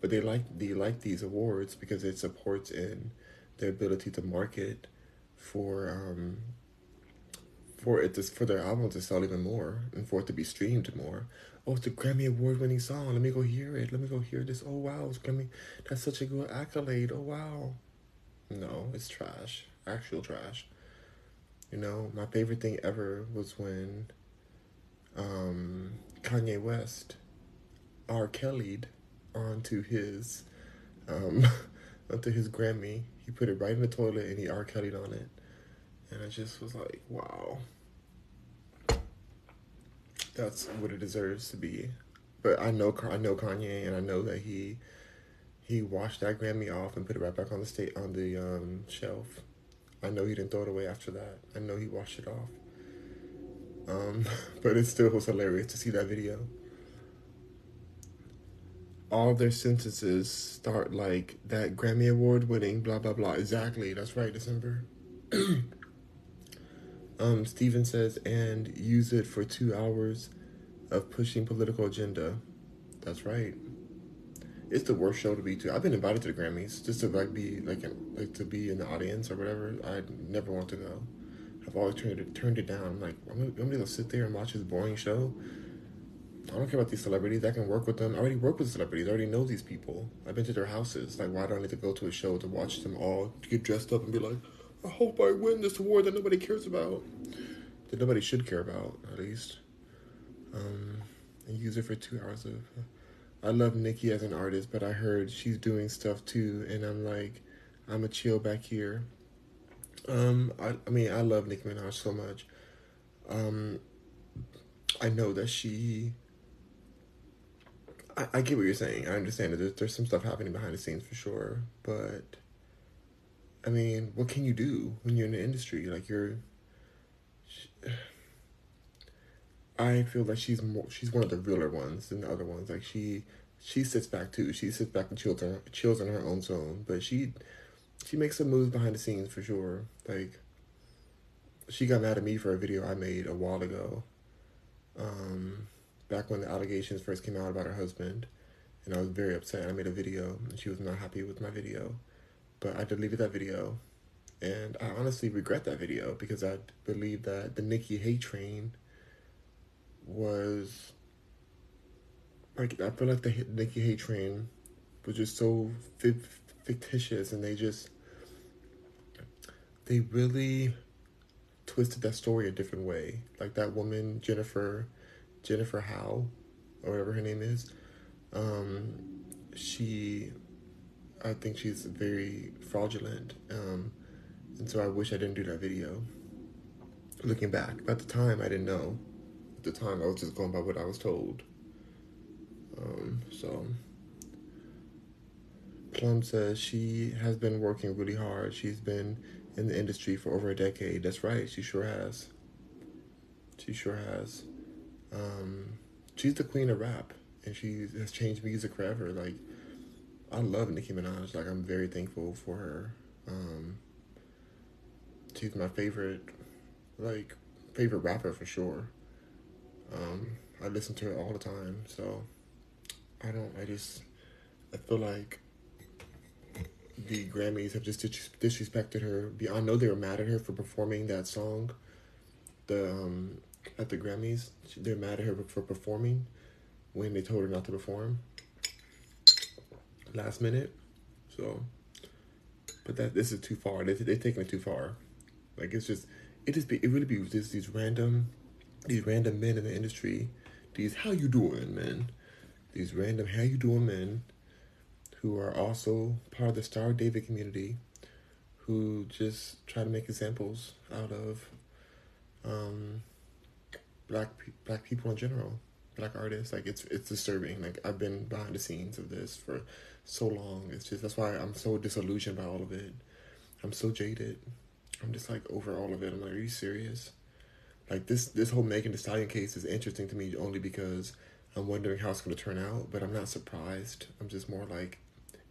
A: But they like they like these awards because it supports in their ability to market for um for it to, for their album to sell even more and for it to be streamed more. Oh, it's a Grammy award winning song. Let me go hear it. Let me go hear this. Oh wow, it's Grammy. That's such a good accolade. Oh wow. No, it's trash. Actual trash. You know, my favorite thing ever was when um, Kanye West R. Kelly'd onto his um, onto his Grammy. He put it right in the toilet and he R. Kelly'd on it. And I just was like, wow. That's what it deserves to be. But I know I know Kanye and I know that he he washed that Grammy off and put it right back on the state on the um, shelf. I know he didn't throw it away after that. I know he washed it off. Um, but it still was hilarious to see that video. All their sentences start like that Grammy Award winning, blah blah blah. Exactly, that's right, December. um, Stephen says, and use it for two hours of pushing political agenda. That's right. It's the worst show to be to. I've been invited to the Grammys just to like be like like to be in the audience or whatever. I never want to go. I've always turned it turned it down. I'm like, I'm gonna, I'm gonna sit there and watch this boring show. I don't care about these celebrities. I can work with them. I already work with celebrities. I already know these people. I've been to their houses. Like, why do I need to go to a show to watch them all get dressed up and be like, I hope I win this award that nobody cares about, that nobody should care about, at least. Um, and use it for two hours of. I love Nicki as an artist, but I heard she's doing stuff too, and I'm like, I'm a chill back here. Um, I, I mean, I love Nicki Minaj so much. Um, I know that she. I, I get what you're saying. I understand that there's, there's some stuff happening behind the scenes for sure, but. I mean, what can you do when you're in the industry? Like you're. I feel like she's more. She's one of the realer ones than the other ones. Like she, she sits back too. She sits back and chills, on, chills in her own zone. But she, she makes some moves behind the scenes for sure. Like, she got mad at me for a video I made a while ago. Um, back when the allegations first came out about her husband, and I was very upset. I made a video, and she was not happy with my video, but I deleted that video, and I honestly regret that video because I believe that the Nicki hate train was like I feel like the Nicki hate train was just so fictitious, and they just they really twisted that story a different way. Like that woman Jennifer, Jennifer Howe, or whatever her name is, um, she, I think she's very fraudulent, um, and so I wish I didn't do that video. Looking back, at the time I didn't know. At the time I was just going by what I was told. Um, so. Plum says she has been working really hard. She's been in the industry for over a decade. That's right. She sure has. She sure has. Um, she's the queen of rap, and she has changed music forever. Like, I love Nicki Minaj. Like, I'm very thankful for her. Um, she's my favorite, like, favorite rapper for sure. Um, I listen to her all the time. So, I don't. I just. I feel like the Grammys have just disrespected her. I know they were mad at her for performing that song. The um, at the Grammys, they're mad at her for performing when they told her not to perform last minute. So, but that this is too far. They they're taking it too far. Like it's just it just be it really be just these random these random men in the industry. These how you doing men? These random how you doing men who are also part of the Star David community, who just try to make examples out of um, black black people in general, black artists. Like it's it's disturbing. Like I've been behind the scenes of this for so long. It's just that's why I'm so disillusioned by all of it. I'm so jaded. I'm just like over all of it. I'm like, are you serious? Like this this whole Megan Thee Stallion case is interesting to me only because I'm wondering how it's going to turn out, but I'm not surprised. I'm just more like,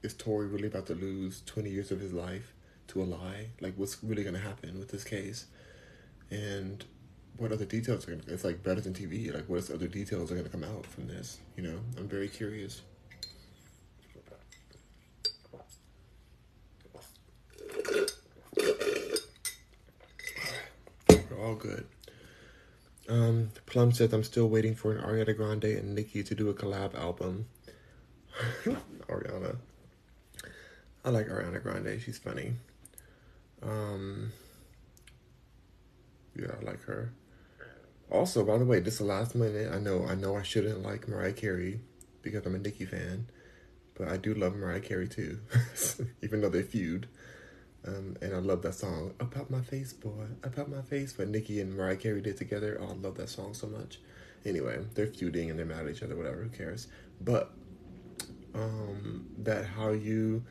A: is Tory really about to lose 20 years of his life to a lie? Like, what's really going to happen with this case? And what other details are gonna. It's like better than TV. Like, what other details are gonna come out from this? You know, I'm very curious. We're all good. Um, Plum says I'm still waiting for an Ariana Grande and Nicki to do a collab album. Ariana. I like Ariana Grande. She's funny. Um, yeah, I like her. Also, by the way, this is the last minute. I know, I know, I shouldn't like Mariah Carey because I'm a Nicki fan, but I do love Mariah Carey too, even though they feud. Um, and I love that song, About My Face, Boy, About My Face, what Nicki and Mariah Carey did together. Oh, I love that song so much. Anyway, they're feuding and they're mad at each other, whatever, who cares? But, um, that how you,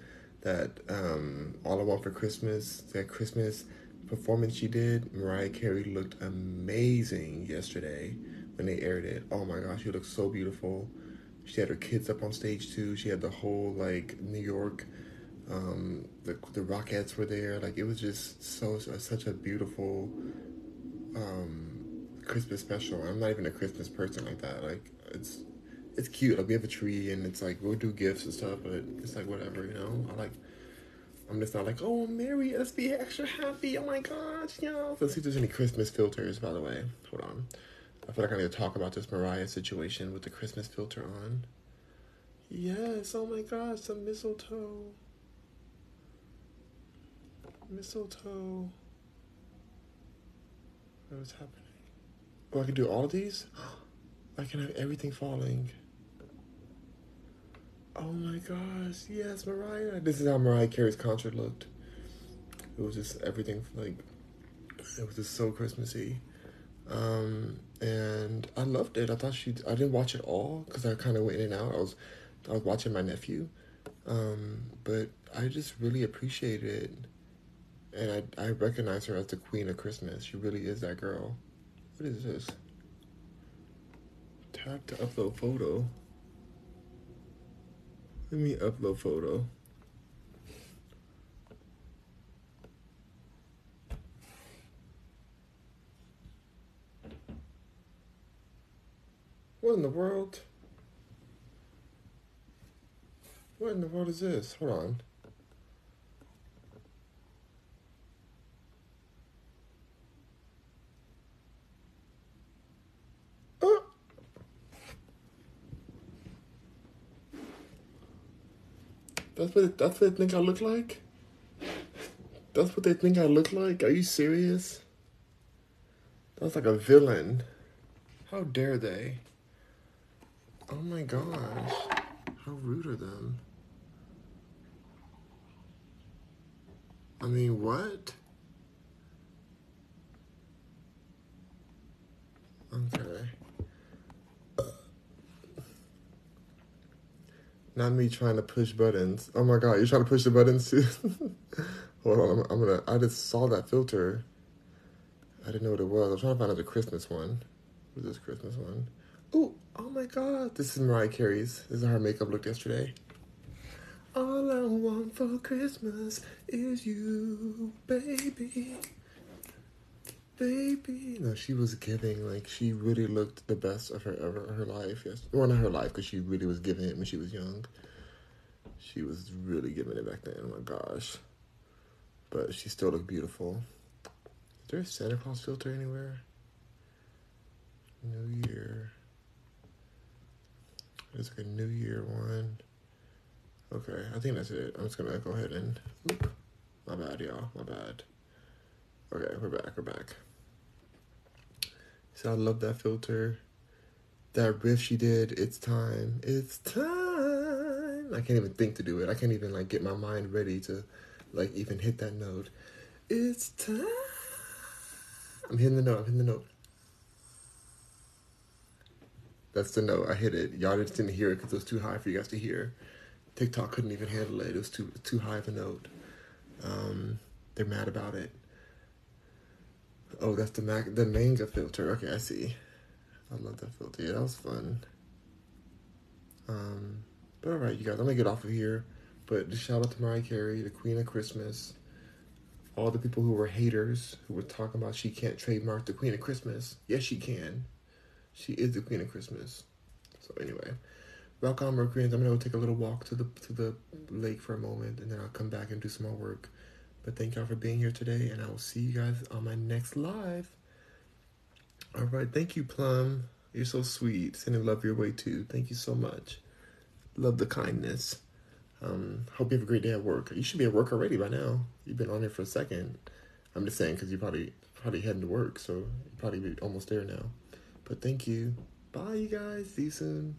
A: that, um, All I Want for Christmas, that Christmas performance she did, Mariah Carey looked amazing yesterday when they aired it. Oh my gosh, she looked so beautiful. She had her kids up on stage too. She had the whole like New York, um, the the Rockettes were there. Like it was just so such a beautiful um, Christmas special. I'm not even a Christmas person like that. Like it's it's cute. Like we have a tree and it's like we'll do gifts and stuff, but it's like whatever, you know. I like I'm just not like, oh, Mary, let's be extra happy. Oh my gosh, you know. Let's see if there's any Christmas filters, by the way. Hold on. I feel like I need to talk about this Mariah situation with the Christmas filter on. Yes, oh my gosh, some mistletoe. Mistletoe. What's happening? Oh, I can do all these? I can have everything falling. Oh my gosh, yes, Mariah. This is how Mariah Carey's concert looked. It was just everything like it was just so Christmassy. Um, and I loved it. I thought she I didn't watch it all because I kind of went in and out. I was I was watching my nephew. Um, but I just really appreciated it. And I I recognize her as the queen of Christmas. She really is that girl. What is this? Tap to upload photo. Let me upload photo. What in the world? What in the world is this? Hold on. That's what that's what they think I look like. That's what they think I look like. Are you serious? That's like a villain. How dare they? Oh my gosh. How rude are them? I mean, what? Okay. Not me trying to push buttons. Oh my god, you're trying to push the buttons too? Hold on, I'm, I'm, gonna. I just saw that filter. I didn't know what it was. I'm trying to find out the Christmas one. What's this Christmas one? Oh, oh my god. This is Mariah Carey's. This is how her makeup looked yesterday. All I want for Christmas is you, baby baby. No, she was giving like she really looked the best of her ever her life. Yes, well, not her life because she really was giving it when she was young. She was really giving it back then. Oh my gosh, but she still looked beautiful. Is there a Santa Claus filter anywhere? New Year. There's like a New Year one. Okay, I think that's it. I'm just gonna go ahead and. Oop, my bad, y'all. My bad. Okay, we're back. We're back. So I love that filter. That riff she did, it's time. It's time. I can't even think to do it. I can't even like get my mind ready to like even hit that note. It's time. I'm hitting the note. I'm hitting the note. That's the note. I hit it. Y'all just didn't hear it because it was too high for you guys to hear. TikTok couldn't even handle it. It was too too high of a note. Um, they're mad about it. Oh, that's the Mac, the manga filter. Okay, I see. I love that filter. Yeah, that was fun. Um, but all right, you guys, I'm gonna get off of here. But just shout out to Mariah Carey, the Queen of Christmas. all the people who were haters who were talking about she can't trademark the Queen of Christmas. Yes, she can. She is the Queen of Christmas. So anyway, welcome, on Mercuryans. I'm gonna go take a little walk to the to the lake for a moment, and then I'll come back and do some more work. But thank y'all for being here today, and I will see you guys on my next live. All right, thank you, Plum. You're so sweet. Sending love your way too. Thank you so much. Love the kindness. Um, hope you have a great day at work. You should be at work already by now. You've been on here for a second. I'm just saying because you probably probably heading to work, so you probably be almost there now. But thank you. Bye, you guys. See you soon.